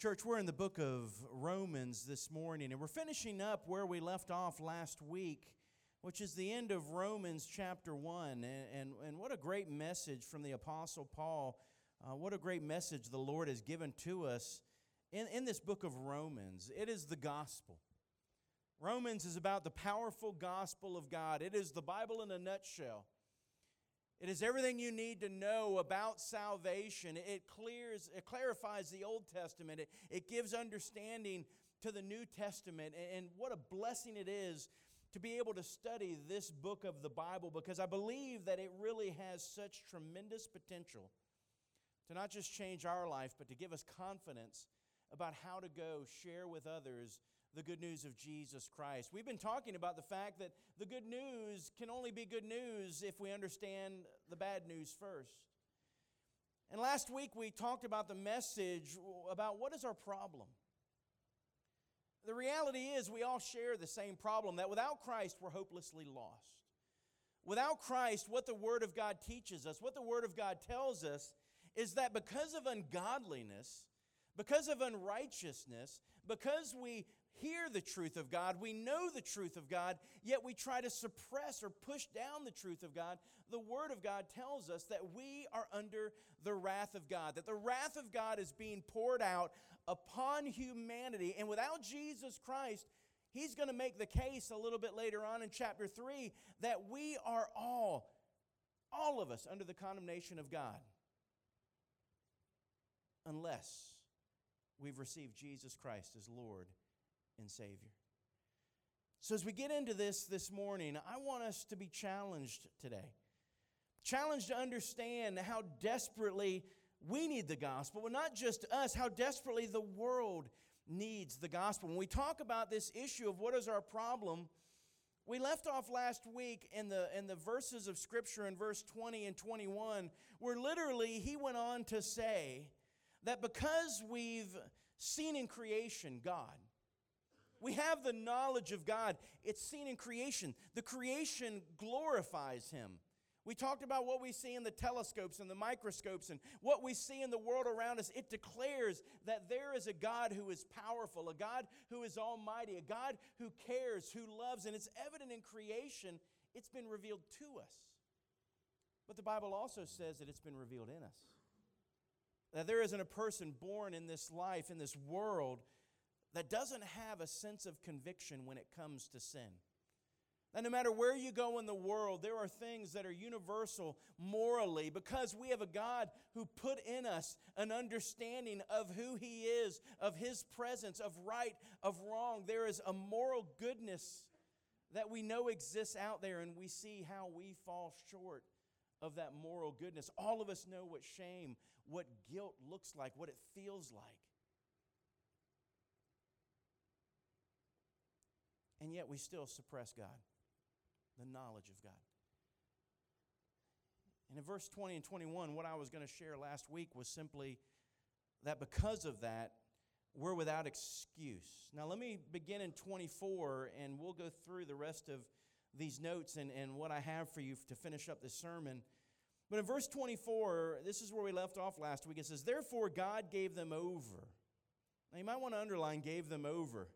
Church, we're in the book of Romans this morning, and we're finishing up where we left off last week, which is the end of Romans chapter 1. And, and, and what a great message from the Apostle Paul. Uh, what a great message the Lord has given to us in, in this book of Romans. It is the gospel. Romans is about the powerful gospel of God, it is the Bible in a nutshell. It is everything you need to know about salvation. It clears, it clarifies the Old Testament. It, it gives understanding to the New Testament. And, and what a blessing it is to be able to study this book of the Bible because I believe that it really has such tremendous potential to not just change our life, but to give us confidence about how to go share with others the good news of Jesus Christ. We've been talking about the fact that the good news can only be good news if we understand the bad news first. And last week we talked about the message about what is our problem. The reality is, we all share the same problem that without Christ, we're hopelessly lost. Without Christ, what the Word of God teaches us, what the Word of God tells us, is that because of ungodliness, because of unrighteousness, because we hear the truth of God, we know the truth of God, yet we try to suppress or push down the truth of God, the Word of God tells us that we are under the wrath of God, that the wrath of God is being poured out upon humanity. And without Jesus Christ, He's going to make the case a little bit later on in chapter 3 that we are all, all of us, under the condemnation of God. Unless we've received Jesus Christ as Lord and Savior. So, as we get into this this morning, I want us to be challenged today. Challenged to understand how desperately we need the gospel, but not just us, how desperately the world needs the gospel. When we talk about this issue of what is our problem, we left off last week in the, in the verses of Scripture in verse 20 and 21, where literally he went on to say that because we've seen in creation God, we have the knowledge of God. It's seen in creation. The creation glorifies Him. We talked about what we see in the telescopes and the microscopes and what we see in the world around us. It declares that there is a God who is powerful, a God who is almighty, a God who cares, who loves, and it's evident in creation. It's been revealed to us. But the Bible also says that it's been revealed in us. That there isn't a person born in this life, in this world, that doesn't have a sense of conviction when it comes to sin. That no matter where you go in the world, there are things that are universal morally because we have a God who put in us an understanding of who He is, of His presence, of right, of wrong. There is a moral goodness that we know exists out there, and we see how we fall short of that moral goodness. All of us know what shame, what guilt looks like, what it feels like. And yet we still suppress God, the knowledge of God. And in verse 20 and 21, what I was going to share last week was simply that because of that, we're without excuse. Now, let me begin in 24, and we'll go through the rest of these notes and, and what I have for you to finish up this sermon. But in verse 24, this is where we left off last week. It says, Therefore, God gave them over. Now, you might want to underline, gave them over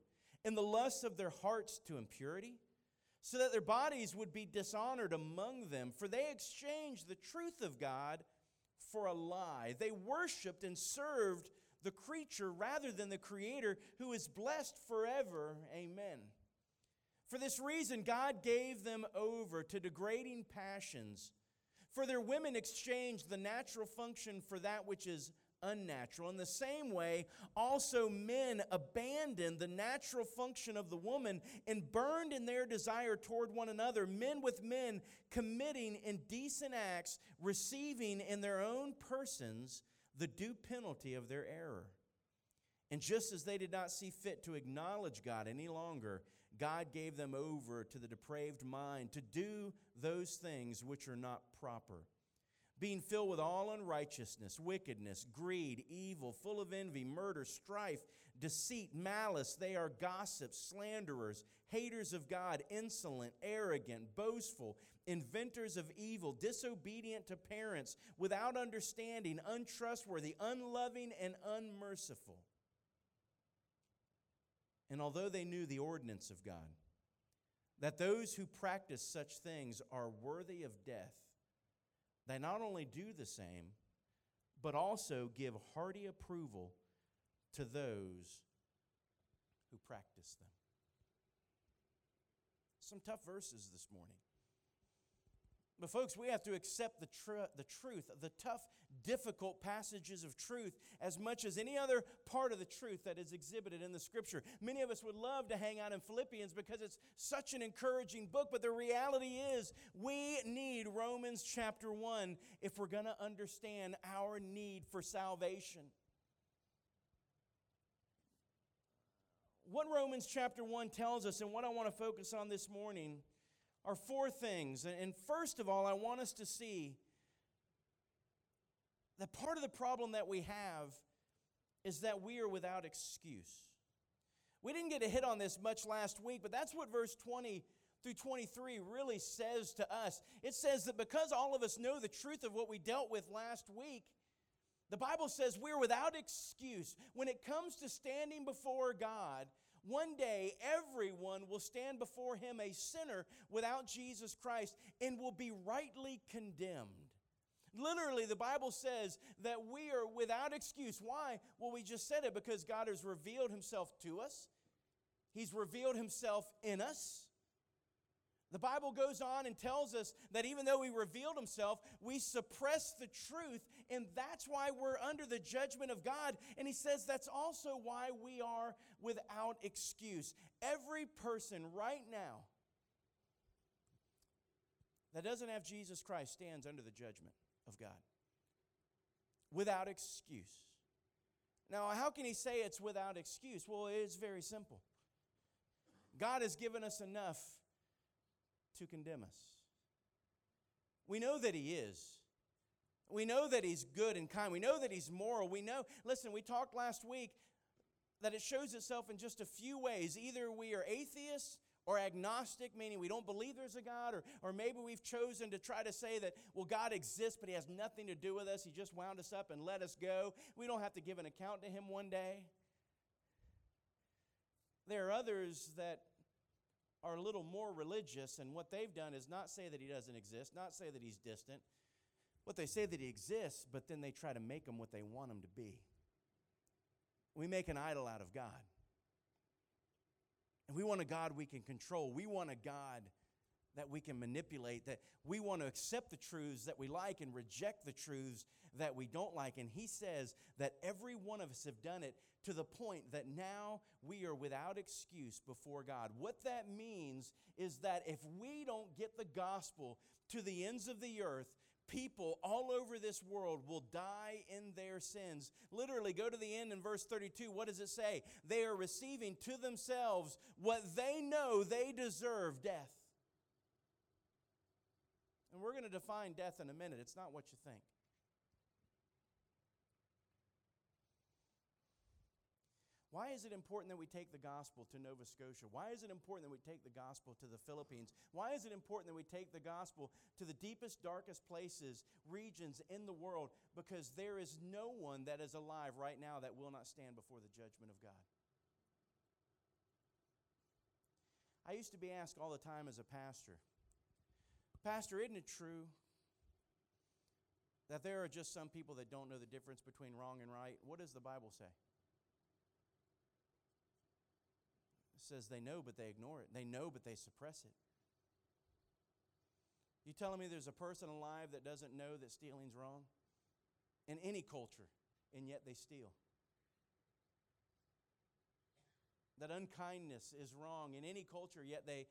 in the lusts of their hearts to impurity, so that their bodies would be dishonored among them. For they exchanged the truth of God for a lie. They worshiped and served the creature rather than the Creator, who is blessed forever. Amen. For this reason, God gave them over to degrading passions. For their women exchanged the natural function for that which is unnatural. In the same way, also men abandoned the natural function of the woman and burned in their desire toward one another, men with men committing indecent acts, receiving in their own persons the due penalty of their error. And just as they did not see fit to acknowledge God any longer, God gave them over to the depraved mind to do those things which are not proper being filled with all unrighteousness, wickedness, greed, evil, full of envy, murder, strife, deceit, malice. They are gossips, slanderers, haters of God, insolent, arrogant, boastful, inventors of evil, disobedient to parents, without understanding, untrustworthy, unloving, and unmerciful. And although they knew the ordinance of God, that those who practice such things are worthy of death, they not only do the same, but also give hearty approval to those who practice them. Some tough verses this morning. But, folks, we have to accept the, tr- the truth, the tough, difficult passages of truth, as much as any other part of the truth that is exhibited in the scripture. Many of us would love to hang out in Philippians because it's such an encouraging book, but the reality is we need Romans chapter 1 if we're going to understand our need for salvation. What Romans chapter 1 tells us, and what I want to focus on this morning are four things. And first of all, I want us to see that part of the problem that we have is that we are without excuse. We didn't get a hit on this much last week, but that's what verse 20 through 23 really says to us. It says that because all of us know the truth of what we dealt with last week, the Bible says we're without excuse. When it comes to standing before God, one day, everyone will stand before him a sinner without Jesus Christ and will be rightly condemned. Literally, the Bible says that we are without excuse. Why? Well, we just said it because God has revealed himself to us, He's revealed himself in us. The Bible goes on and tells us that even though He revealed Himself, we suppress the truth, and that's why we're under the judgment of God. And He says that's also why we are without excuse. Every person right now that doesn't have Jesus Christ stands under the judgment of God without excuse. Now, how can He say it's without excuse? Well, it's very simple. God has given us enough to condemn us. We know that He is. We know that He's good and kind. We know that He's moral. We know, listen, we talked last week that it shows itself in just a few ways. Either we are atheists or agnostic, meaning we don't believe there's a God, or, or maybe we've chosen to try to say that, well, God exists, but He has nothing to do with us. He just wound us up and let us go. We don't have to give an account to Him one day. There are others that are a little more religious, and what they've done is not say that he doesn't exist, not say that he's distant. What they say that he exists, but then they try to make him what they want him to be. We make an idol out of God. And we want a God we can control. We want a God that we can manipulate, that we want to accept the truths that we like and reject the truths that we don't like. And he says that every one of us have done it to the point that now we are without excuse before God. What that means is that if we don't get the gospel to the ends of the earth, people all over this world will die in their sins. Literally, go to the end in verse 32. What does it say? They are receiving to themselves what they know they deserve death. And we're going to define death in a minute. It's not what you think. Why is it important that we take the gospel to Nova Scotia? Why is it important that we take the gospel to the Philippines? Why is it important that we take the gospel to the deepest, darkest places, regions in the world? Because there is no one that is alive right now that will not stand before the judgment of God. I used to be asked all the time as a pastor, Pastor, isn't it true that there are just some people that don't know the difference between wrong and right? What does the Bible say? It says they know, but they ignore it. They know, but they suppress it. You telling me there's a person alive that doesn't know that stealing's wrong? In any culture, and yet they steal. That unkindness is wrong in any culture, yet they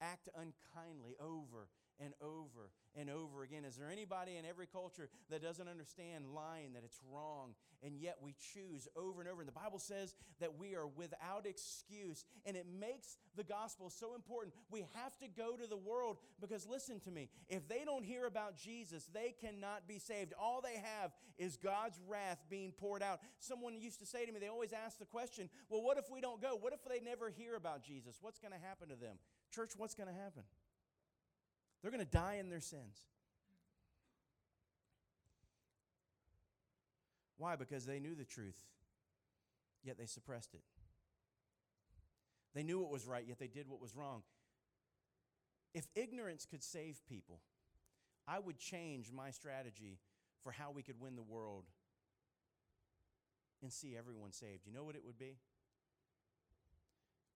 act unkindly over and over and over again. Is there anybody in every culture that doesn't understand lying, that it's wrong, and yet we choose over and over? And the Bible says that we are without excuse, and it makes the gospel so important. We have to go to the world because, listen to me, if they don't hear about Jesus, they cannot be saved. All they have is God's wrath being poured out. Someone used to say to me, they always ask the question, well, what if we don't go? What if they never hear about Jesus? What's going to happen to them? Church, what's going to happen? They're going to die in their sins. Why? Because they knew the truth, yet they suppressed it. They knew what was right, yet they did what was wrong. If ignorance could save people, I would change my strategy for how we could win the world and see everyone saved. You know what it would be?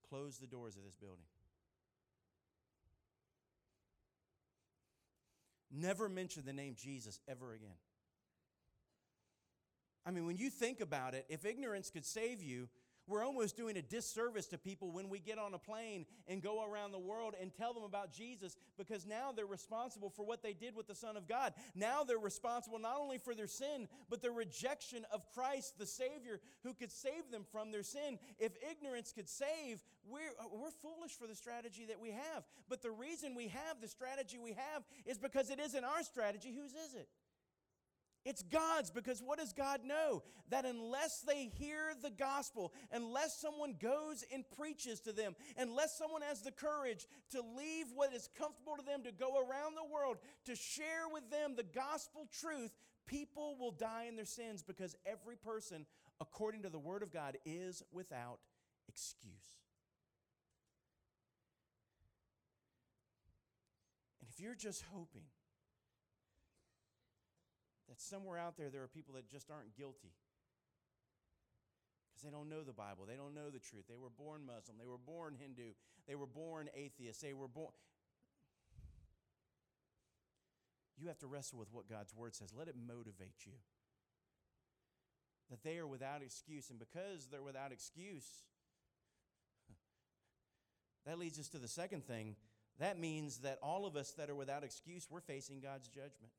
Close the doors of this building. Never mention the name Jesus ever again. I mean, when you think about it, if ignorance could save you, we're almost doing a disservice to people when we get on a plane and go around the world and tell them about Jesus because now they're responsible for what they did with the Son of God. Now they're responsible not only for their sin, but the rejection of Christ, the Savior, who could save them from their sin. If ignorance could save, we're, we're foolish for the strategy that we have. But the reason we have the strategy we have is because it isn't our strategy. Whose is it? It's God's because what does God know? That unless they hear the gospel, unless someone goes and preaches to them, unless someone has the courage to leave what is comfortable to them to go around the world to share with them the gospel truth, people will die in their sins because every person, according to the word of God, is without excuse. And if you're just hoping, that somewhere out there there are people that just aren't guilty because they don't know the Bible. They don't know the truth. They were born Muslim. They were born Hindu. They were born atheist. They were born. You have to wrestle with what God's word says. Let it motivate you. That they are without excuse. And because they're without excuse, that leads us to the second thing. That means that all of us that are without excuse, we're facing God's judgment.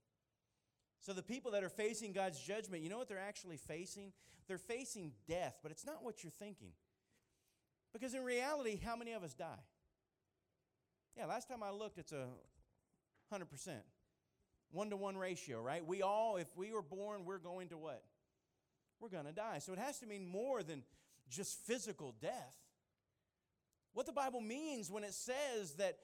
So, the people that are facing God's judgment, you know what they're actually facing? They're facing death, but it's not what you're thinking. Because in reality, how many of us die? Yeah, last time I looked, it's a 100%. One to one ratio, right? We all, if we were born, we're going to what? We're going to die. So it has to mean more than just physical death. What the Bible means when it says that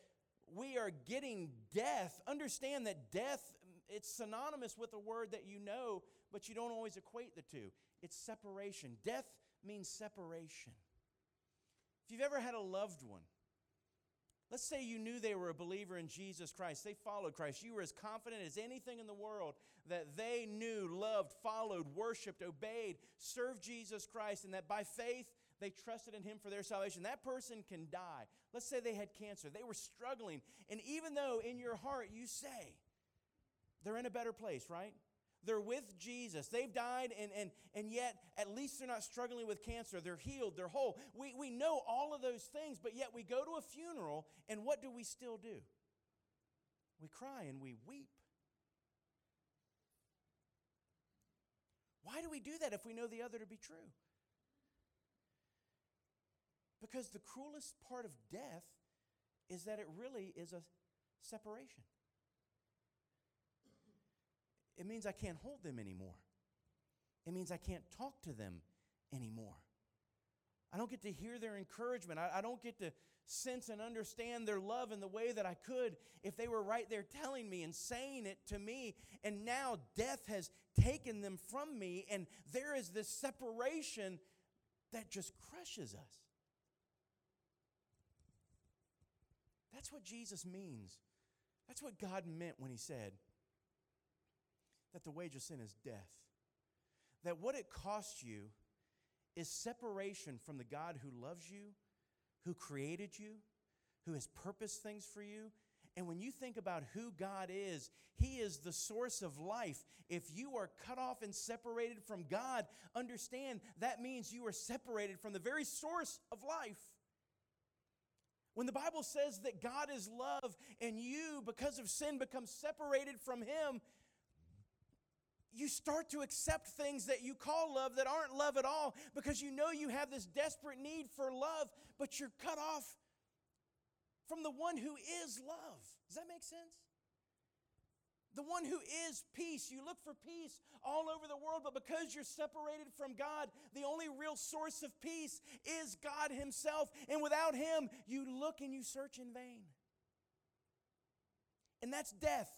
we are getting death, understand that death it's synonymous with a word that you know, but you don't always equate the two. It's separation. Death means separation. If you've ever had a loved one, let's say you knew they were a believer in Jesus Christ, they followed Christ, you were as confident as anything in the world that they knew, loved, followed, worshiped, obeyed, served Jesus Christ, and that by faith, they trusted in him for their salvation. That person can die. Let's say they had cancer. They were struggling. And even though in your heart you say, they're in a better place, right? They're with Jesus. They've died, and, and, and yet at least they're not struggling with cancer. They're healed, they're whole. We, we know all of those things, but yet we go to a funeral, and what do we still do? We cry and we weep. Why do we do that if we know the other to be true? Because the cruelest part of death is that it really is a separation. It means I can't hold them anymore. It means I can't talk to them anymore. I don't get to hear their encouragement. I, I, don't get to sense and understand their love in the way that I could if they were right there telling me and saying it to me. And now death has taken them from me, and there is this separation that just crushes us. That's what Jesus means. That's what God meant when He said, that the wage of sin is death. That what it costs you is separation from the God who loves you, who created you, who has purposed things for you. And when you think about who God is, He is the source of life. If you are cut off and separated from God, understand that means you are separated from the very source of life. When the Bible says that God is love and you, because of sin, become separated from Him, you start to accept things that you call love that aren't love at all because you know you have this desperate need for love, but you're cut off from the one who is love. Does that make sense? The one who is peace. You look for peace all over the world, but because you're separated from God, the only real source of peace is God Himself. And without Him, you look and you search in vain. And that's death.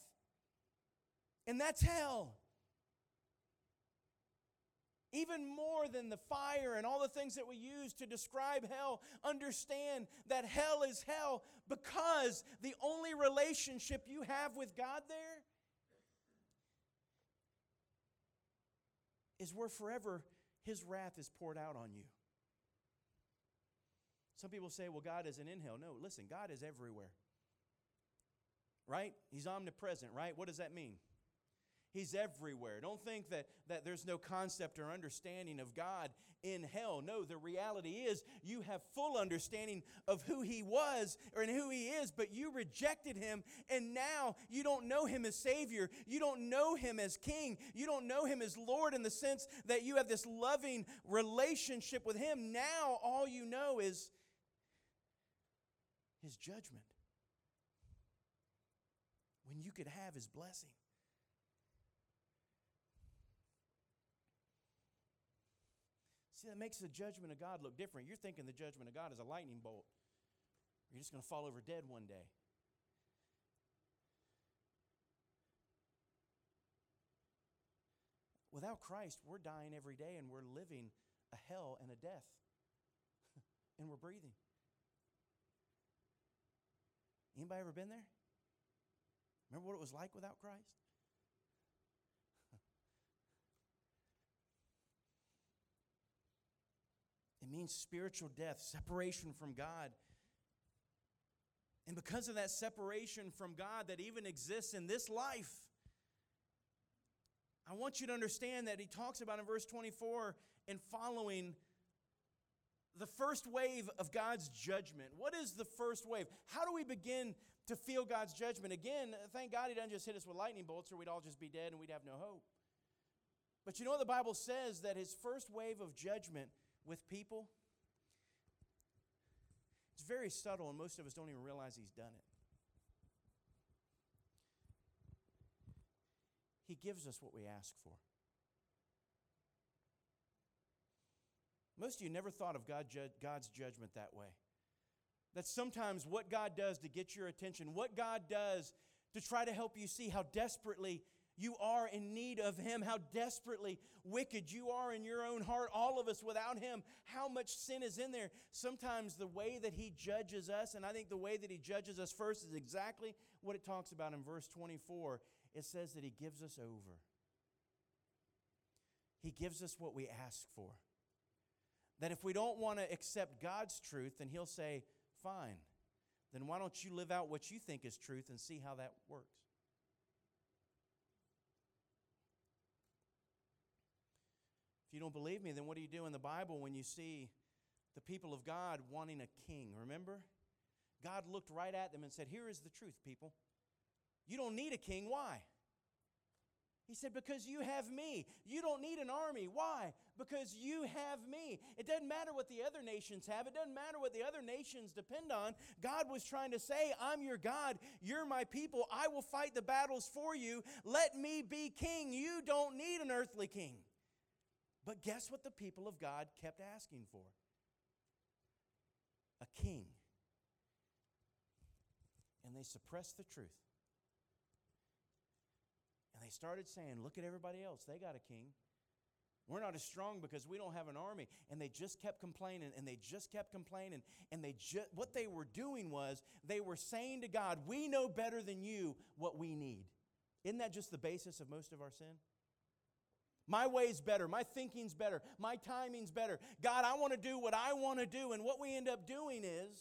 And that's hell. Even more than the fire and all the things that we use to describe hell, understand that hell is hell because the only relationship you have with God there is where forever His wrath is poured out on you. Some people say, well, God isn't in hell. No, listen, God is everywhere. Right? He's omnipresent, right? What does that mean? He's everywhere. Don't think that, that there's no concept or understanding of God in hell. No, the reality is you have full understanding of who He was and who He is, but you rejected Him, and now you don't know Him as Savior. You don't know Him as King. You don't know Him as Lord in the sense that you have this loving relationship with Him. Now all you know is His judgment when you could have His blessing. See, that makes the judgment of God look different. You're thinking the judgment of God is a lightning bolt. You're just going to fall over dead one day. Without Christ, we're dying every day and we're living a hell and a death. and we're breathing. Anybody ever been there? Remember what it was like without Christ? It means spiritual death, separation from God. And because of that separation from God that even exists in this life, I want you to understand that he talks about in verse 24 and following the first wave of God's judgment. What is the first wave? How do we begin to feel God's judgment? Again, thank God he doesn't just hit us with lightning bolts or we'd all just be dead and we'd have no hope. But you know what the Bible says that his first wave of judgment with people, it's very subtle, and most of us don't even realize he's done it. He gives us what we ask for. Most of you never thought of God, God's judgment that way. That sometimes what God does to get your attention, what God does to try to help you see how desperately you are in need of Him, how desperately wicked you are in your own heart, all of us without Him, how much sin is in there. Sometimes the way that He judges us, and I think the way that He judges us first is exactly what it talks about in verse 24. It says that He gives us over, He gives us what we ask for. That if we don't want to accept God's truth, then He'll say, Fine, then why don't you live out what you think is truth and see how that works? You don't believe me, then what do you do in the Bible when you see the people of God wanting a king? Remember? God looked right at them and said, Here is the truth, people. You don't need a king. Why? He said, Because you have me. You don't need an army. Why? Because you have me. It doesn't matter what the other nations have, it doesn't matter what the other nations depend on. God was trying to say, I'm your God. You're my people. I will fight the battles for you. Let me be king. You don't need an earthly king. But guess what the people of God kept asking for? A king. And they suppressed the truth. And they started saying, Look at everybody else. They got a king. We're not as strong because we don't have an army. And they just kept complaining and they just kept complaining. And they just, what they were doing was they were saying to God, We know better than you what we need. Isn't that just the basis of most of our sin? My way's better. My thinking's better. My timing's better. God, I want to do what I want to do. And what we end up doing is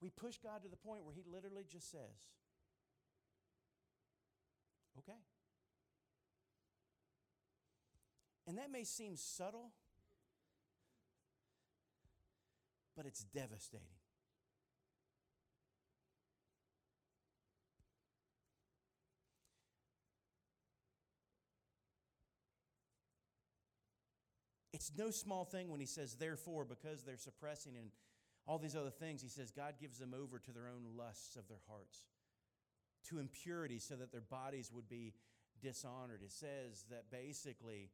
we push God to the point where He literally just says, okay. And that may seem subtle, but it's devastating. It's no small thing when he says, therefore, because they're suppressing and all these other things, he says, God gives them over to their own lusts of their hearts, to impurity, so that their bodies would be dishonored. It says that basically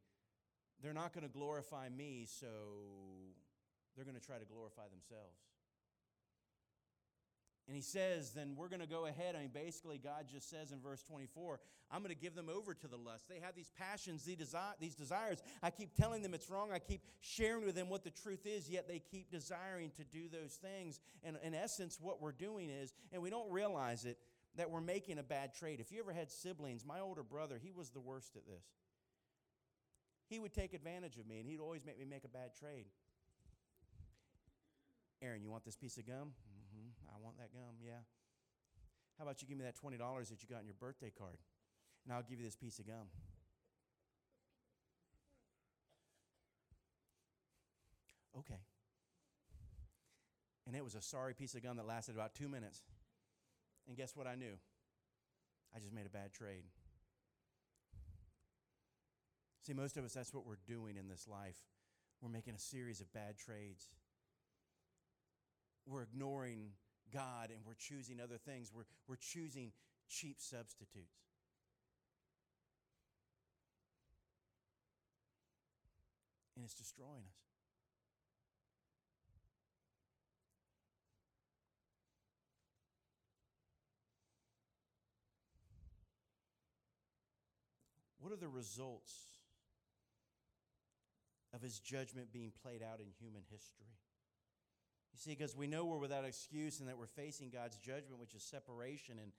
they're not going to glorify me, so they're going to try to glorify themselves. And he says, then we're going to go ahead. I mean, basically, God just says in verse 24, I'm going to give them over to the lust. They have these passions, these, desires. I keep telling them it's wrong. I keep sharing with them what the truth is, yet they keep desiring to do those things. And in essence, what we're doing is, and we don't realize it, that we're making a bad trade. If you ever had siblings, my older brother, he was the worst at this. He would take advantage of me, and he'd always make me make a bad trade. Aaron, you want this piece of gum? Want that gum, yeah. How about you give me that $20 that you got in your birthday card? And I'll give you this piece of gum. Okay. And it was a sorry piece of gum that lasted about two minutes. And guess what I knew? I just made a bad trade. See, most of us, that's what we're doing in this life. We're making a series of bad trades. We're ignoring God and we're choosing other things. We're, we're choosing cheap substitutes. And it's destroying us. What are the results of his judgment being played out in human history? You see, because we know we're without excuse and that we're facing God's judgment, which is separation. And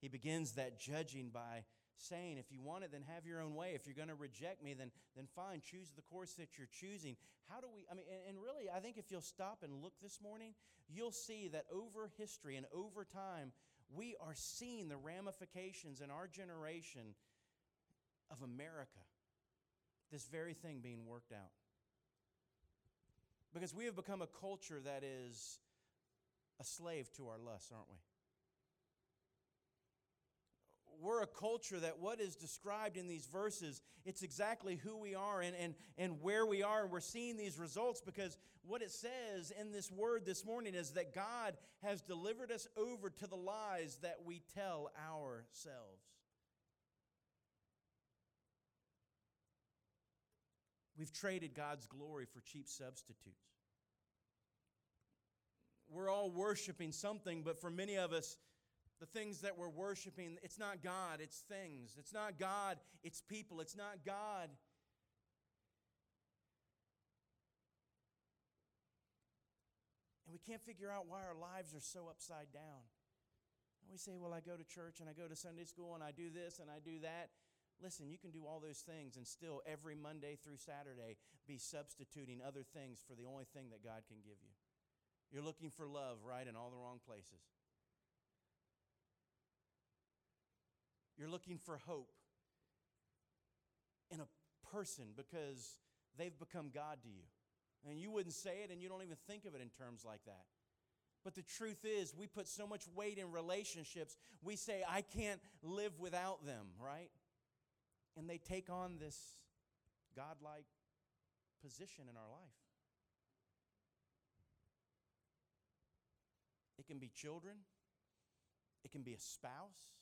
he begins that judging by saying, if you want it, then have your own way. If you're going to reject me, then, then fine, choose the course that you're choosing. How do we, I mean, and, and really, I think if you'll stop and look this morning, you'll see that over history and over time, we are seeing the ramifications in our generation of America, this very thing being worked out. Because we have become a culture that is a slave to our lusts, aren't we? We're a culture that what is described in these verses, it's exactly who we are and, and, and where we are. And we're seeing these results because what it says in this word this morning is that God has delivered us over to the lies that we tell ourselves. We've traded God's glory for cheap substitutes. We're all worshiping something, but for many of us, the things that we're worshiping, it's not God, it's things. It's not God, it's people. It's not God. And we can't figure out why our lives are so upside down. And we say, well, I go to church and I go to Sunday school and I do this and I do that. Listen, you can do all those things and still every Monday through Saturday be substituting other things for the only thing that God can give you. You're looking for love, right, in all the wrong places. You're looking for hope in a person because they've become God to you. And you wouldn't say it and you don't even think of it in terms like that. But the truth is, we put so much weight in relationships, we say, I can't live without them, right? And they take on this godlike position in our life. It can be children, it can be a spouse,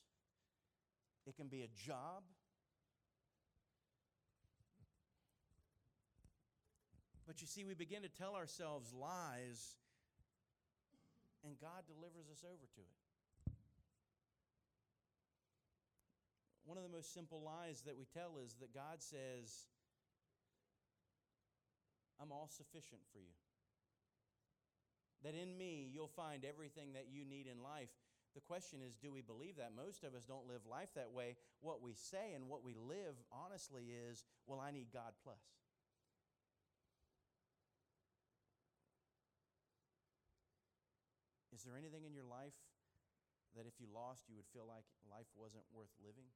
it can be a job. But you see, we begin to tell ourselves lies, and God delivers us over to it. One of the most simple lies that we tell is that God says, I'm all sufficient for you. That in me you'll find everything that you need in life. The question is, do we believe that? Most of us don't live life that way. What we say and what we live, honestly, is, well, I need God plus. Is there anything in your life that if you lost, you would feel like life wasn't worth living?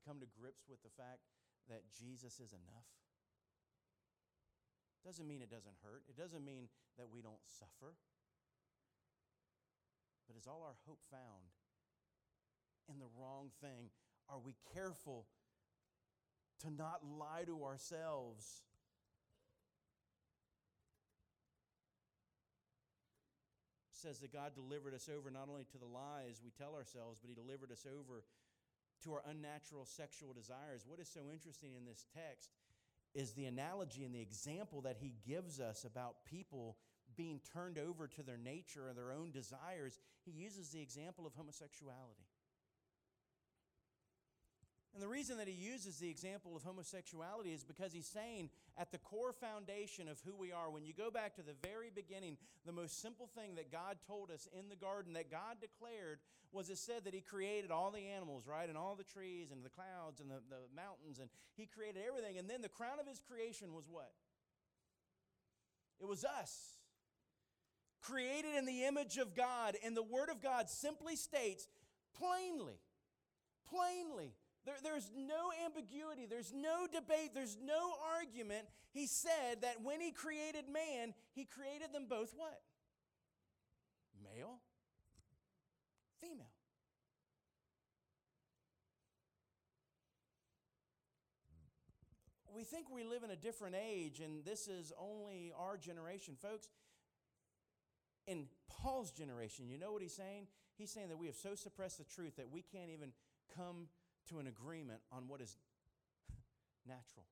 You come to grips with the fact that Jesus is enough? Doesn't mean it doesn't hurt. It doesn't mean that we don't suffer. But is all our hope found in the wrong thing? Are we careful to not lie to ourselves? says that God delivered us over not only to the lies we tell ourselves, but He delivered us over to our unnatural sexual desires. What is so interesting in this text is the analogy and the example that he gives us about people being turned over to their nature or their own desires, he uses the example of homosexuality. And the reason that he uses the example of homosexuality is because he's saying at the core foundation of who we are, when you go back to the very beginning, the most simple thing that God told us in the garden, that God declared, was it said that he created all the animals, right? And all the trees and the clouds and the, the mountains, and he created everything. And then the crown of his creation was what? It was us. Created in the image of God. And the Word of God simply states plainly, plainly, there, there's no ambiguity, there's no debate, there's no argument. He said that when he created man, he created them both what? Male, female. We think we live in a different age, and this is only our generation. Folks, in Paul's generation, you know what he's saying? He's saying that we have so suppressed the truth that we can't even come to an agreement on what is natural.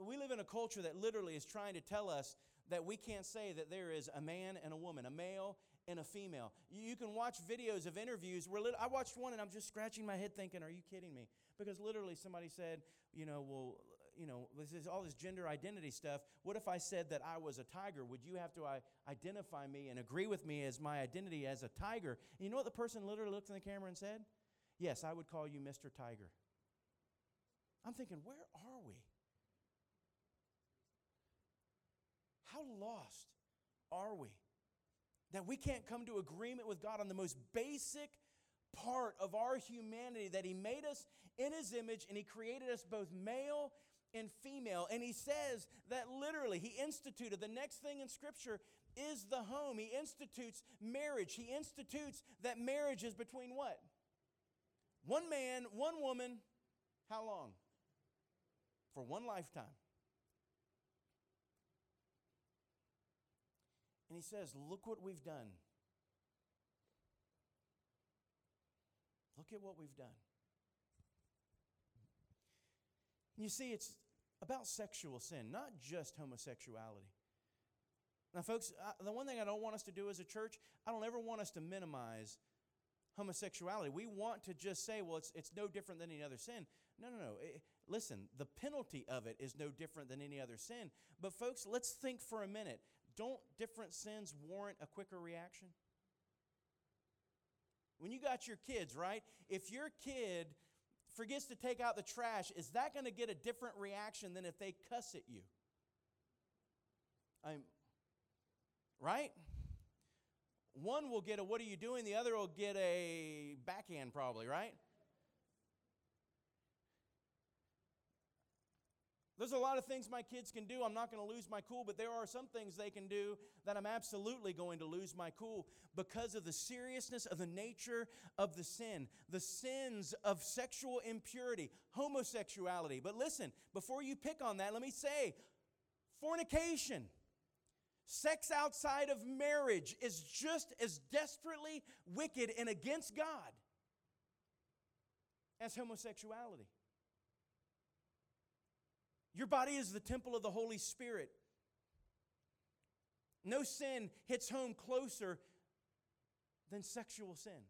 We live in a culture that literally is trying to tell us that we can't say that there is a man and a woman, a male and a female. You can watch videos of interviews where I watched one and I'm just scratching my head thinking, are you kidding me? Because literally somebody said, you know, well, you know, this is all this gender identity stuff. What if I said that I was a tiger? Would you have to uh, identify me and agree with me as my identity as a tiger? And you know what the person literally looked in the camera and said? Yes, I would call you Mr. Tiger. I'm thinking, where are we? How lost are we that we can't come to agreement with God on the most basic part of our humanity that He made us in His image and He created us both male and female. And he says that literally, he instituted the next thing in Scripture is the home. He institutes marriage. He institutes that marriage is between what? One man, one woman. How long? For one lifetime. And he says, Look what we've done. Look at what we've done. You see, it's about sexual sin, not just homosexuality. Now, folks, I, the one thing I don't want us to do as a church, I don't ever want us to minimize homosexuality. We want to just say, well, it's, it's no different than any other sin. No, no, no. It, listen, the penalty of it is no different than any other sin. But, folks, let's think for a minute. Don't different sins warrant a quicker reaction? When you got your kids, right? If your kid forgets to take out the trash, is that going to get a different reaction than if they cuss at you? I'm, right? One will get a what are you doing? The other will get a backhand, probably, right? There's a lot of things my kids can do. I'm not going to lose my cool, but there are some things they can do that I'm absolutely going to lose my cool because of the seriousness of the nature of the sin, the sins of sexual impurity, homosexuality. But listen, before you pick on that, let me say fornication. Sex outside of marriage is just as desperately wicked and against God as homosexuality. Your body is the temple of the Holy Spirit. No sin hits home closer than sexual sin.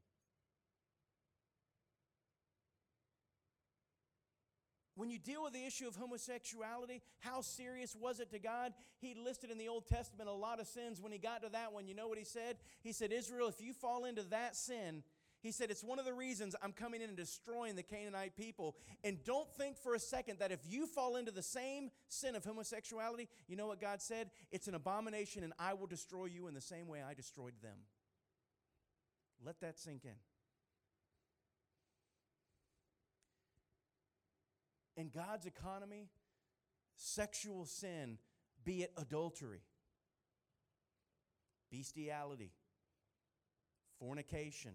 When you deal with the issue of homosexuality, how serious was it to God? He listed in the Old Testament a lot of sins. When he got to that one, you know what he said? He said, Israel, if you fall into that sin, he said, It's one of the reasons I'm coming in and destroying the Canaanite people. And don't think for a second that if you fall into the same sin of homosexuality, you know what God said? It's an abomination, and I will destroy you in the same way I destroyed them. Let that sink in. In God's economy, sexual sin, be it adultery, bestiality, fornication,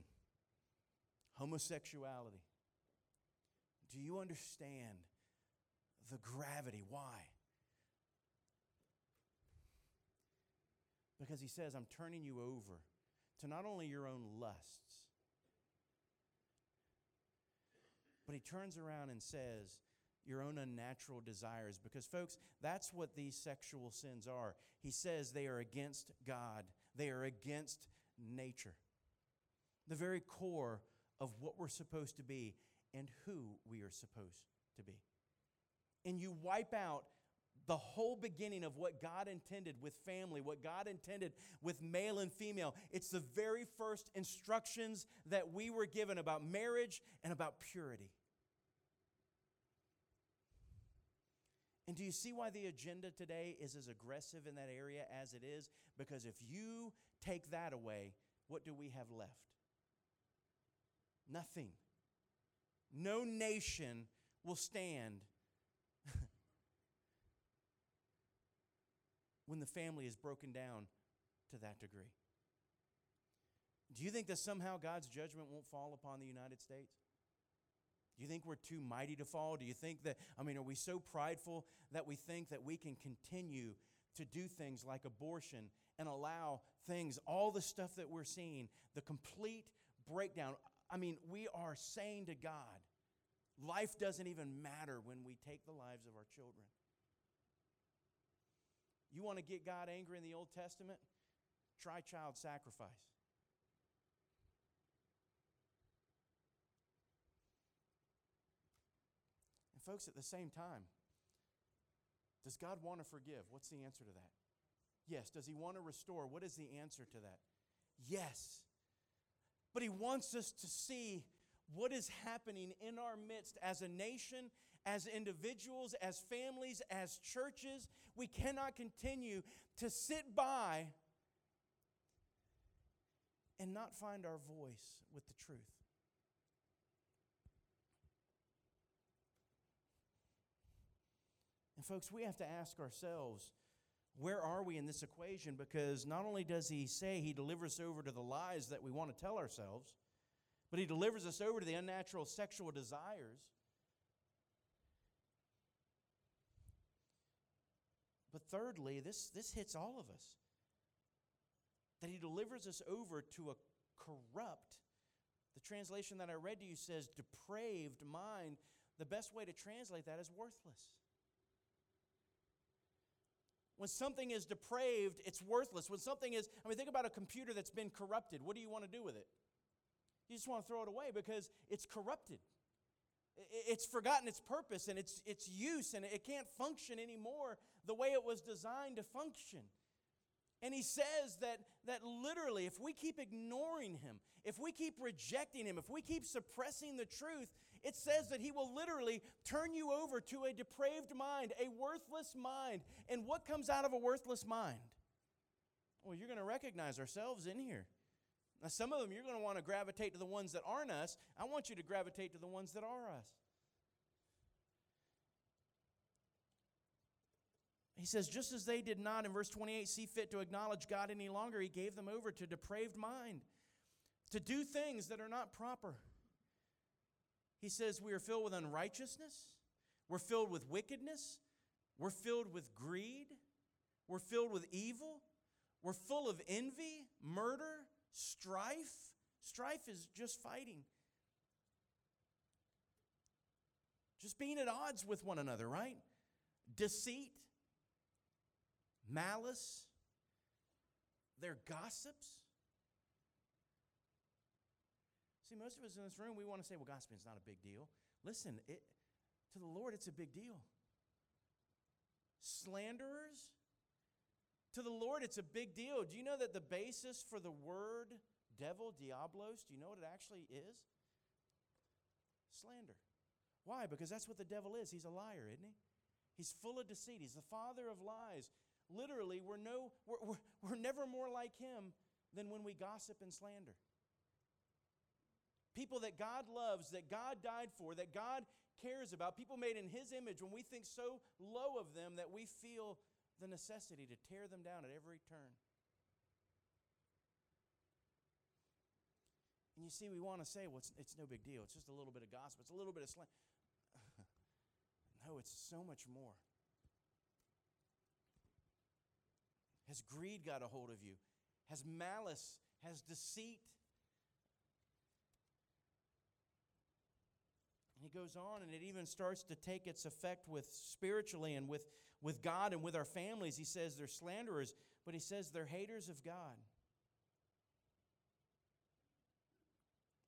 homosexuality. Do you understand the gravity? Why? Because he says, I'm turning you over to not only your own lusts, but he turns around and says your own unnatural desires. Because, folks, that's what these sexual sins are. He says they are against God, they are against nature. The very core of what we're supposed to be and who we are supposed to be. And you wipe out the whole beginning of what God intended with family, what God intended with male and female. It's the very first instructions that we were given about marriage and about purity. And do you see why the agenda today is as aggressive in that area as it is? Because if you take that away, what do we have left? Nothing. No nation will stand when the family is broken down to that degree. Do you think that somehow God's judgment won't fall upon the United States? Do you think we're too mighty to fall? Do you think that, I mean, are we so prideful that we think that we can continue to do things like abortion and allow things, all the stuff that we're seeing, the complete breakdown? I mean, we are saying to God, life doesn't even matter when we take the lives of our children. You want to get God angry in the Old Testament? Try child sacrifice. And, folks, at the same time, does God want to forgive? What's the answer to that? Yes. Does He want to restore? What is the answer to that? Yes. But He wants us to see what is happening in our midst as a nation, as individuals, as families, as churches. We cannot continue to sit by and not find our voice with the truth. And, folks, we have to ask ourselves where are we in this equation? Because not only does he say he delivers us over to the lies that we want to tell ourselves, but he delivers us over to the unnatural sexual desires. But thirdly, this, this hits all of us that he delivers us over to a corrupt, the translation that I read to you says depraved mind. The best way to translate that is worthless. When something is depraved, it's worthless. When something is, I mean, think about a computer that's been corrupted. What do you want to do with it? You just want to throw it away because it's corrupted. It's forgotten its purpose and its, its use, and it can't function anymore the way it was designed to function. And he says that, that literally, if we keep ignoring him, if we keep rejecting him, if we keep suppressing the truth, it says that he will literally turn you over to a depraved mind, a worthless mind. And what comes out of a worthless mind? Well, you're going to recognize ourselves in here. Now, some of them you're going to want to gravitate to the ones that aren't us. I want you to gravitate to the ones that are us. He says, just as they did not, in verse 28, see fit to acknowledge God any longer, he gave them over to depraved mind, to do things that are not proper. He says, we are filled with unrighteousness, we're filled with wickedness, we're filled with greed, we're filled with evil, we're full of envy, murder, strife. Strife is just fighting. Just being at odds with one another, right? Deceit, malice, they're gossips. See, most of us in this room, we want to say, well, gossiping is not a big deal. Listen, it, to the Lord, it's a big deal. Slanderers, to the Lord, it's a big deal. Do you know that the basis for the word devil, diabolos, do you know what it actually is? Slander. Why? Because that's what the devil is. He's a liar, isn't he? He's full of deceit. He's the father of lies. Literally, we're, no, we're, we're, we're never more like him than when we gossip and slander. People that God loves, that God died for, that God cares about, people made in his image, when we think so low of them that we feel the necessity to tear them down at every turn. And you see, we want to say, well, it's, it's no big deal. It's just a little bit of gossip, it's a little bit of slang. no, it's so much more. Has greed got a hold of you? Has malice, has deceit? He goes on and it even starts to take its effect with spiritually and with, with God and with our families. He says they're slanderers, but he says they're haters of God.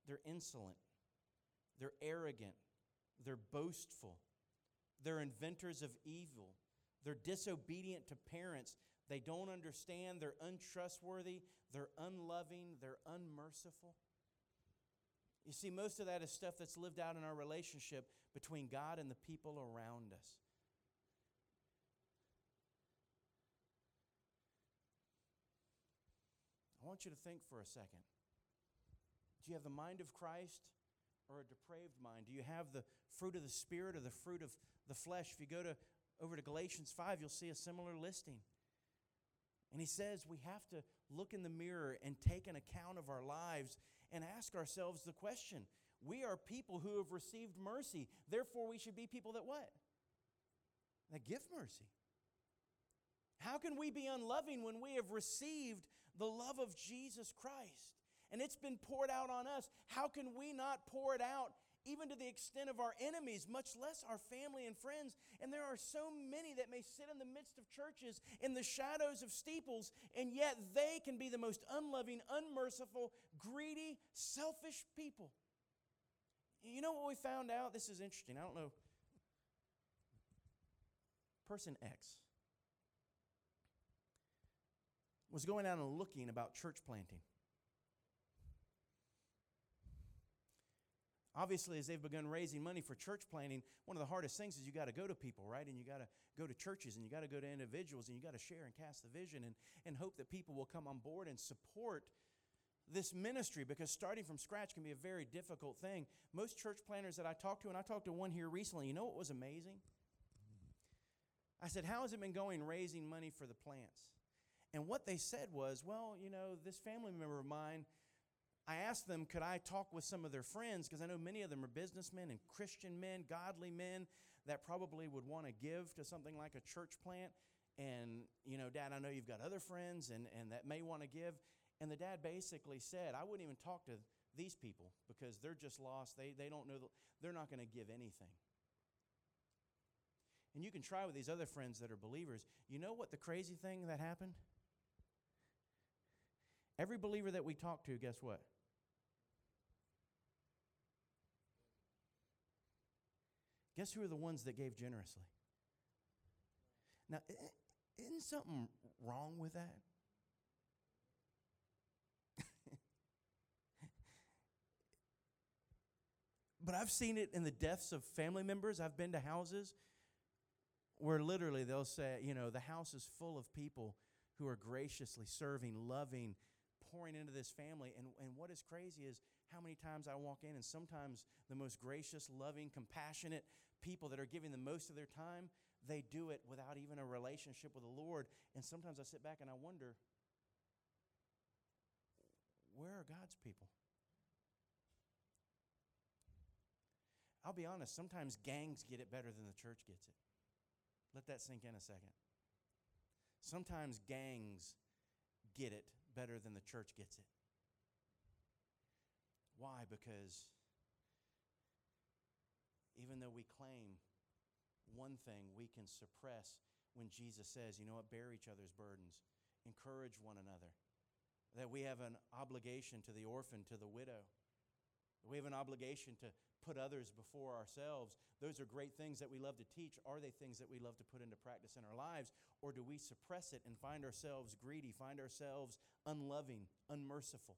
They're insolent. They're arrogant. They're boastful. They're inventors of evil. They're disobedient to parents. They don't understand. They're untrustworthy. They're unloving. They're unmerciful. You see, most of that is stuff that's lived out in our relationship between God and the people around us. I want you to think for a second. Do you have the mind of Christ or a depraved mind? Do you have the fruit of the Spirit or the fruit of the flesh? If you go to over to Galatians 5, you'll see a similar listing. And he says we have to look in the mirror and take an account of our lives and ask ourselves the question we are people who have received mercy. Therefore, we should be people that what? That give mercy. How can we be unloving when we have received the love of Jesus Christ? And it's been poured out on us. How can we not pour it out even to the extent of our enemies, much less our family and friends. And there are so many that may sit in the midst of churches in the shadows of steeples, and yet they can be the most unloving, unmerciful, greedy, selfish people. You know what we found out? This is interesting. I don't know. Person X was going out and looking about church planting. Obviously, as they've begun raising money for church planting, one of the hardest things is you got to go to people, right? And you got to go to churches and you got to go to individuals and you got to share and cast the vision and, and hope that people will come on board and support this ministry because starting from scratch can be a very difficult thing. Most church planters that I talked to, and I talked to one here recently, you know what was amazing? I said, How has it been going raising money for the plants? And what they said was, Well, you know, this family member of mine I asked them, could I talk with some of their friends? Because I know many of them are businessmen and Christian men, godly men that probably would want to give to something like a church plant. And, you know, Dad, I know you've got other friends and, and that may want to give. And the dad basically said, I wouldn't even talk to these people because they're just lost. They, they don't know, the, they're not going to give anything. And you can try with these other friends that are believers. You know what the crazy thing that happened? Every believer that we talked to, guess what? Guess who are the ones that gave generously? Now, isn't something wrong with that? but I've seen it in the deaths of family members. I've been to houses where literally they'll say, you know, the house is full of people who are graciously serving, loving, pouring into this family. And, and what is crazy is how many times I walk in, and sometimes the most gracious, loving, compassionate people that are giving the most of their time, they do it without even a relationship with the Lord. And sometimes I sit back and I wonder, where are God's people? I'll be honest, sometimes gangs get it better than the church gets it. Let that sink in a second. Sometimes gangs get it better than the church gets it. Why? Because even though we claim one thing, we can suppress when Jesus says, you know what, bear each other's burdens, encourage one another. That we have an obligation to the orphan, to the widow. We have an obligation to put others before ourselves. Those are great things that we love to teach. Are they things that we love to put into practice in our lives? Or do we suppress it and find ourselves greedy, find ourselves unloving, unmerciful?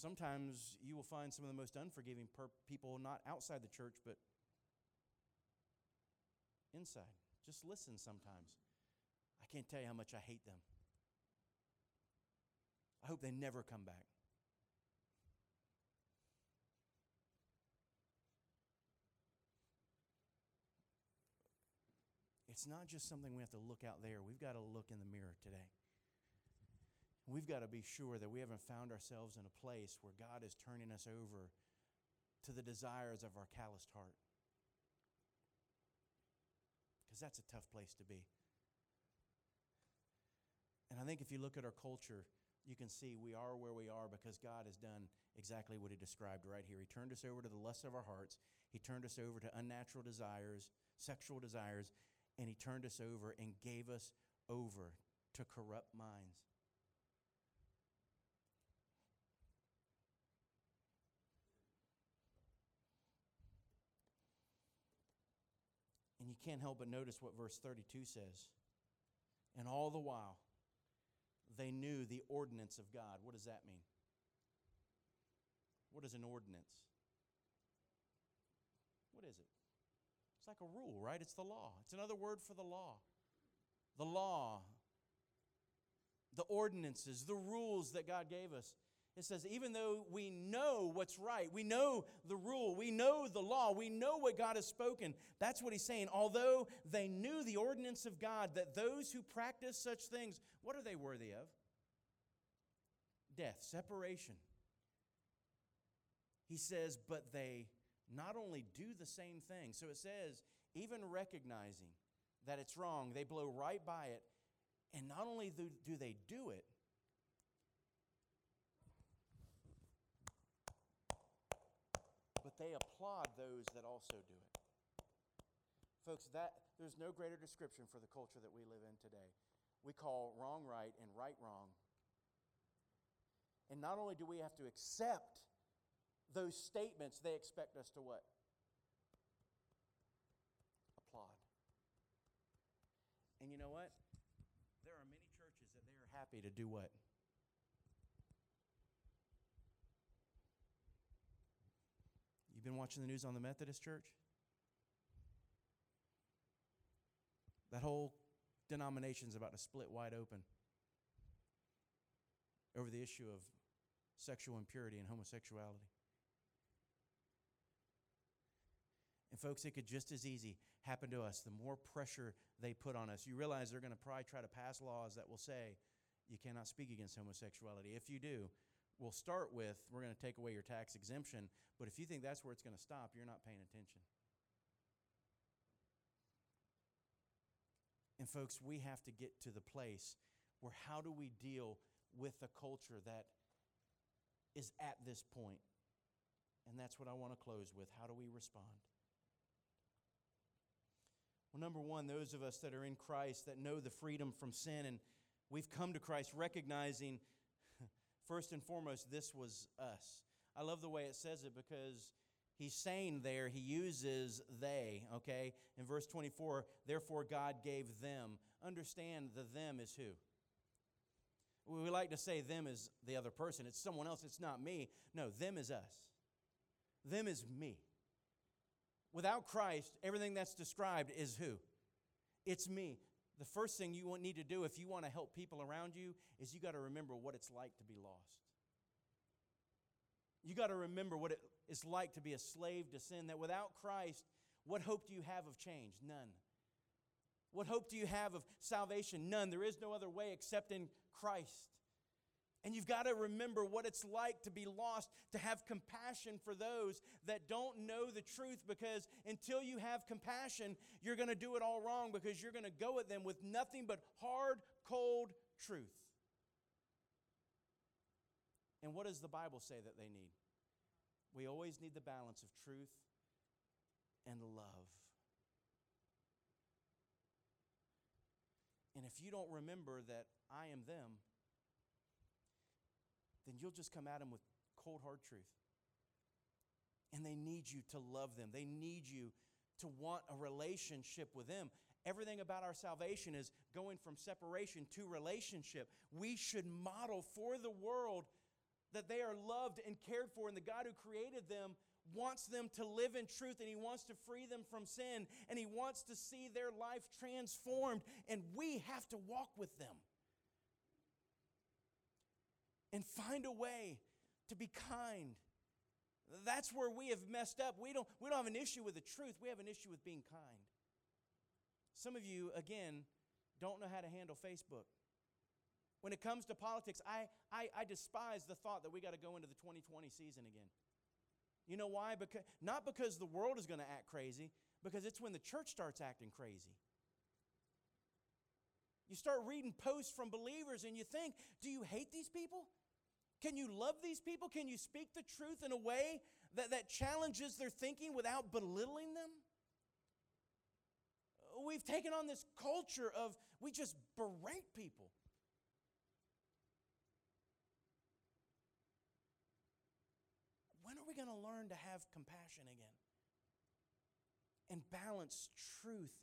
Sometimes you will find some of the most unforgiving per- people not outside the church, but inside. Just listen sometimes. I can't tell you how much I hate them. I hope they never come back. It's not just something we have to look out there. We've got to look in the mirror today. We've got to be sure that we haven't found ourselves in a place where God is turning us over to the desires of our calloused heart. Because that's a tough place to be. And I think if you look at our culture, you can see we are where we are because God has done exactly what He described right here. He turned us over to the lust of our hearts, He turned us over to unnatural desires, sexual desires, and He turned us over and gave us over to corrupt minds. Can't help but notice what verse 32 says. And all the while, they knew the ordinance of God. What does that mean? What is an ordinance? What is it? It's like a rule, right? It's the law. It's another word for the law. The law, the ordinances, the rules that God gave us. It says, even though we know what's right, we know the rule, we know the law, we know what God has spoken. That's what he's saying. Although they knew the ordinance of God, that those who practice such things, what are they worthy of? Death, separation. He says, but they not only do the same thing, so it says, even recognizing that it's wrong, they blow right by it. And not only do, they do it, they applaud those that also do it. Folks, that there's no greater description for the culture that we live in today. We call wrong right and right wrong. And not only do we have to accept those statements, they expect us to what? Applaud. And you know what? There are many churches that they are happy to do what? You've been watching the news on the Methodist Church? That whole denomination is about to split wide open over the issue of sexual impurity and homosexuality. And, folks, it could just as easy happen to us. The more pressure they put on us, you realize they're going to probably try to pass laws that will say you cannot speak against homosexuality. If you do, we'll start with we're going to take away your tax exemption. But if you think that's where it's going to stop, you're not paying attention. And, folks, we have to get to the place where how do we deal with a culture that is at this point? And that's what I want to close with. How do we respond? Well, number one, those of us that are in Christ that know the freedom from sin, and we've come to Christ recognizing, first and foremost, this was us. I love the way it says it because he's saying there, he uses they, okay? In verse 24, therefore God gave them. Understand the them is who? We like to say them is the other person. It's someone else. It's not me. No, them is us. Them is me. Without Christ, everything that's described is who? It's me. The first thing you need to do if you want to help people around you is you got to remember what it's like to be lost. You got to remember what it's like to be a slave to sin, that without Christ, what hope do you have of change? None. What hope do you have of salvation? None. There is no other way except in Christ. And you've got to remember what it's like to be lost, to have compassion for those that don't know the truth, because until you have compassion, you're going to do it all wrong because you're going to go at them with nothing but hard, cold truth. And what does the Bible say that they need? We always need the balance of truth and love. And if you don't remember that I am them, then you'll just come at them with cold, hard truth. And they need you to love them, they need you to want a relationship with them. Everything about our salvation is going from separation to relationship. We should model for the world that they are loved and cared for, and the God who created them wants them to live in truth and He wants to free them from sin and He wants to see their life transformed, and we have to walk with them and find a way to be kind. That's where we have messed up. We don't, we don't have an issue with the truth, we have an issue with being kind. Some of you, again, don't know how to handle Facebook. When it comes to politics, I, I, I despise the thought that we got to go into the 2020 season again. You know why? Because, not because the world is going to act crazy, because it's when the church starts acting crazy. You start reading posts from believers and you think, do you hate these people? Can you love these people? Can you speak the truth in a way that, that challenges their thinking without belittling them? We've taken on this culture of we just berate people. When are we going to learn to have compassion again? And balance truth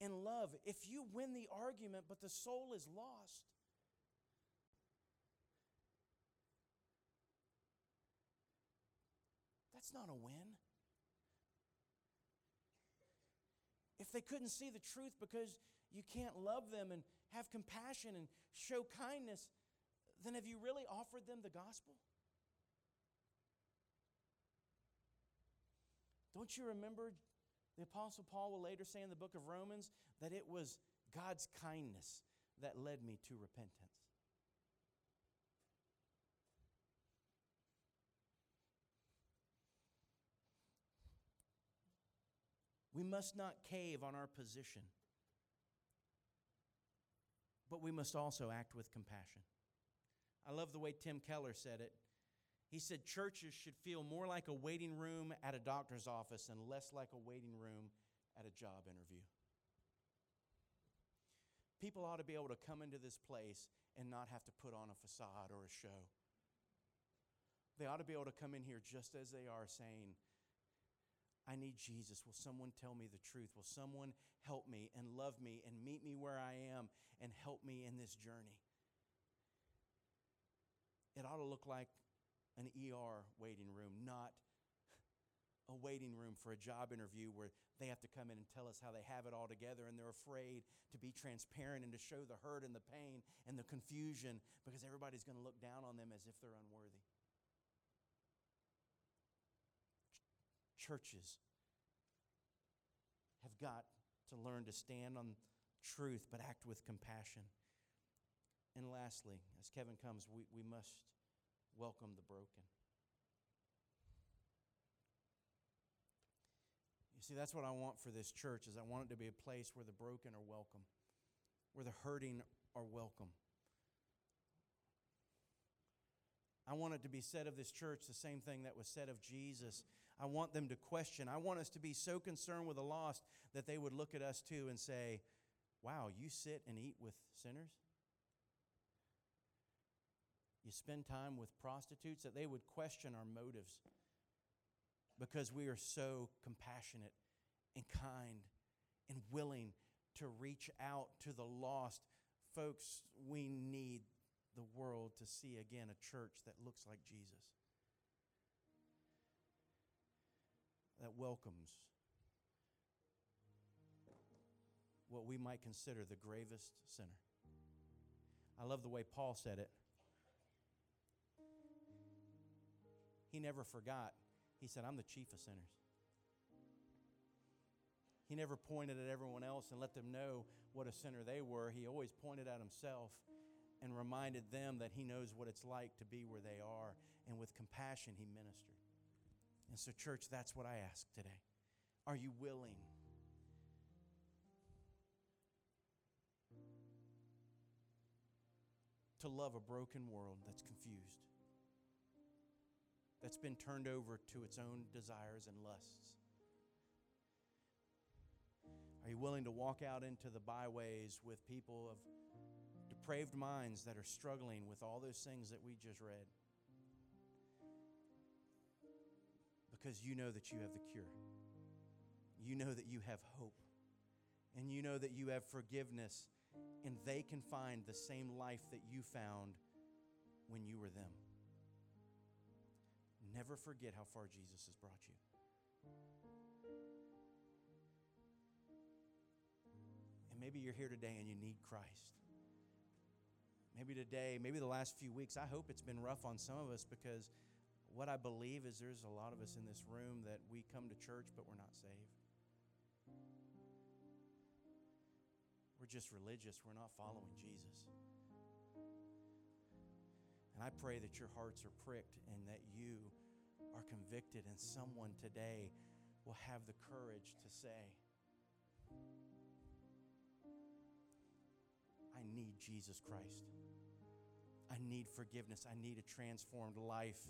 and love. If you win the argument, but the soul is lost, that's not a win. If they couldn't see the truth because you can't love them and have compassion and show kindness, then have you really offered them the gospel? Don't you remember the Apostle Paul will later say in the book of Romans that it was God's kindness that led me to repentance? We must not cave on our position, but we must also act with compassion. I love the way Tim Keller said it. He said churches should feel more like a waiting room at a doctor's office and less like a waiting room at a job interview. People ought to be able to come into this place and not have to put on a facade or a show. They ought to be able to come in here just as they are, saying, I need Jesus. Will someone tell me the truth? Will someone help me and love me and meet me where I am and help me in this journey? It ought to look like an ER waiting room, not a waiting room for a job interview where they have to come in and tell us how they have it all together and they're afraid to be transparent and to show the hurt and the pain and the confusion because everybody's going to look down on them as if they're unworthy. Churches have got to learn to stand on truth but act with compassion. And lastly, as Kevin comes, we, we must welcome the broken. You see, that's what I want for this church is I want it to be a place where the broken are welcome, where the hurting are welcome. I want it to be said of this church the same thing that was said of Jesus. I want them to question. I want us to be so concerned with the lost that they would look at us too and say, Wow, you sit and eat with sinners? you spend time with prostitutes, that they would question our motives because we are so compassionate and kind and willing to reach out to the lost. Folks, we need the world to see again a church that looks like Jesus, that welcomes what we might consider the gravest sinner. I love the way Paul said it. He never forgot. He said, I'm the chief of sinners. He never pointed at everyone else and let them know what a sinner they were. He always pointed at himself and reminded them that he knows what it's like to be where they are. And with compassion, he ministered. And so, church, that's what I ask today. Are you willing? To love a broken world that's confused that's been turned over to its own desires and lusts? Are you willing to walk out into the byways with people of depraved minds that are struggling with all those things that we just read? Because you know that you have the cure. You know that you have hope. And you know that you have forgiveness, and they can find the same life that you found when you were them. Never forget how far Jesus has brought you. And maybe you're here today and you need Christ. Maybe today, maybe the last few weeks, I hope it's been rough on some of us because what I believe is there's a lot of us in this room that we come to church, but we're not saved. We're just religious, we're not following Jesus. And I pray that your hearts are pricked and that you are convicted, and someone today will have the courage to say, I need Jesus Christ. I need forgiveness. I need a transformed life.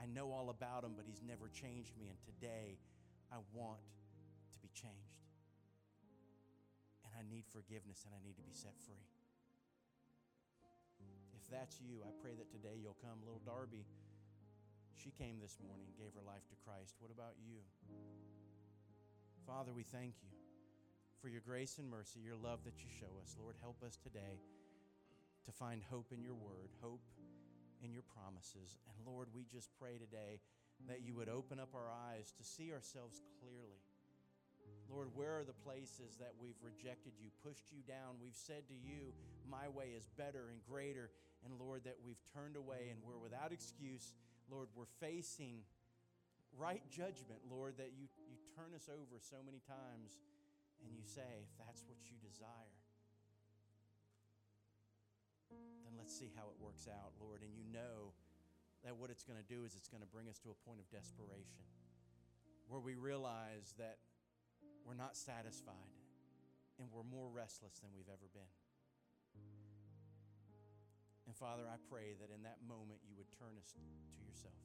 I know all about him, but he's never changed me. And today, I want to be changed. And I need forgiveness and I need to be set free. If that's you, I pray that today you'll come. Little Darby, she came this morning, gave her life to Christ. What about you? Father, we thank you for your grace and mercy, your love that you show us. Lord, help us today to find hope in your word, hope in your promises. And Lord, we just pray today that you would open up our eyes to see ourselves clearly. Lord, where are the places that we've rejected you, pushed you down? We've said to you, My way is better and greater. And Lord, that we've turned away and we're without excuse. Lord, we're facing right judgment, Lord, that you, you turn us over so many times and you say, if that's what you desire, let's see how it works out, Lord. And you know that what it's going to do is it's going to bring us to a point of desperation where we realize that we're not satisfied and we're more restless than we've ever been. And Father, I pray that in that moment you would turn us to yourself.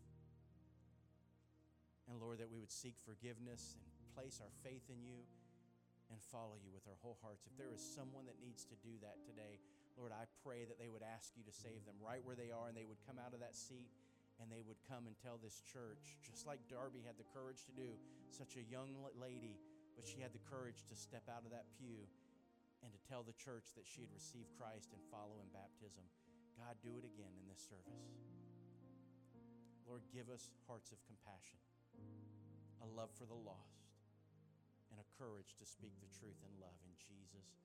And Lord, that we would seek forgiveness and place our faith in you and follow you with our whole hearts. If there is someone that needs to do that today, Lord, I pray that they would ask you to save them right where they are and they would come out of that seat and they would come and tell this church, just like Darby had the courage to do, such a young lady, but she had the courage to step out of that pew and to tell the church that she had received Christ and follow in baptism. God, do it again in this service. Lord, give us hearts of compassion, a love for the lost and a courage to speak the truth in love. In Jesus'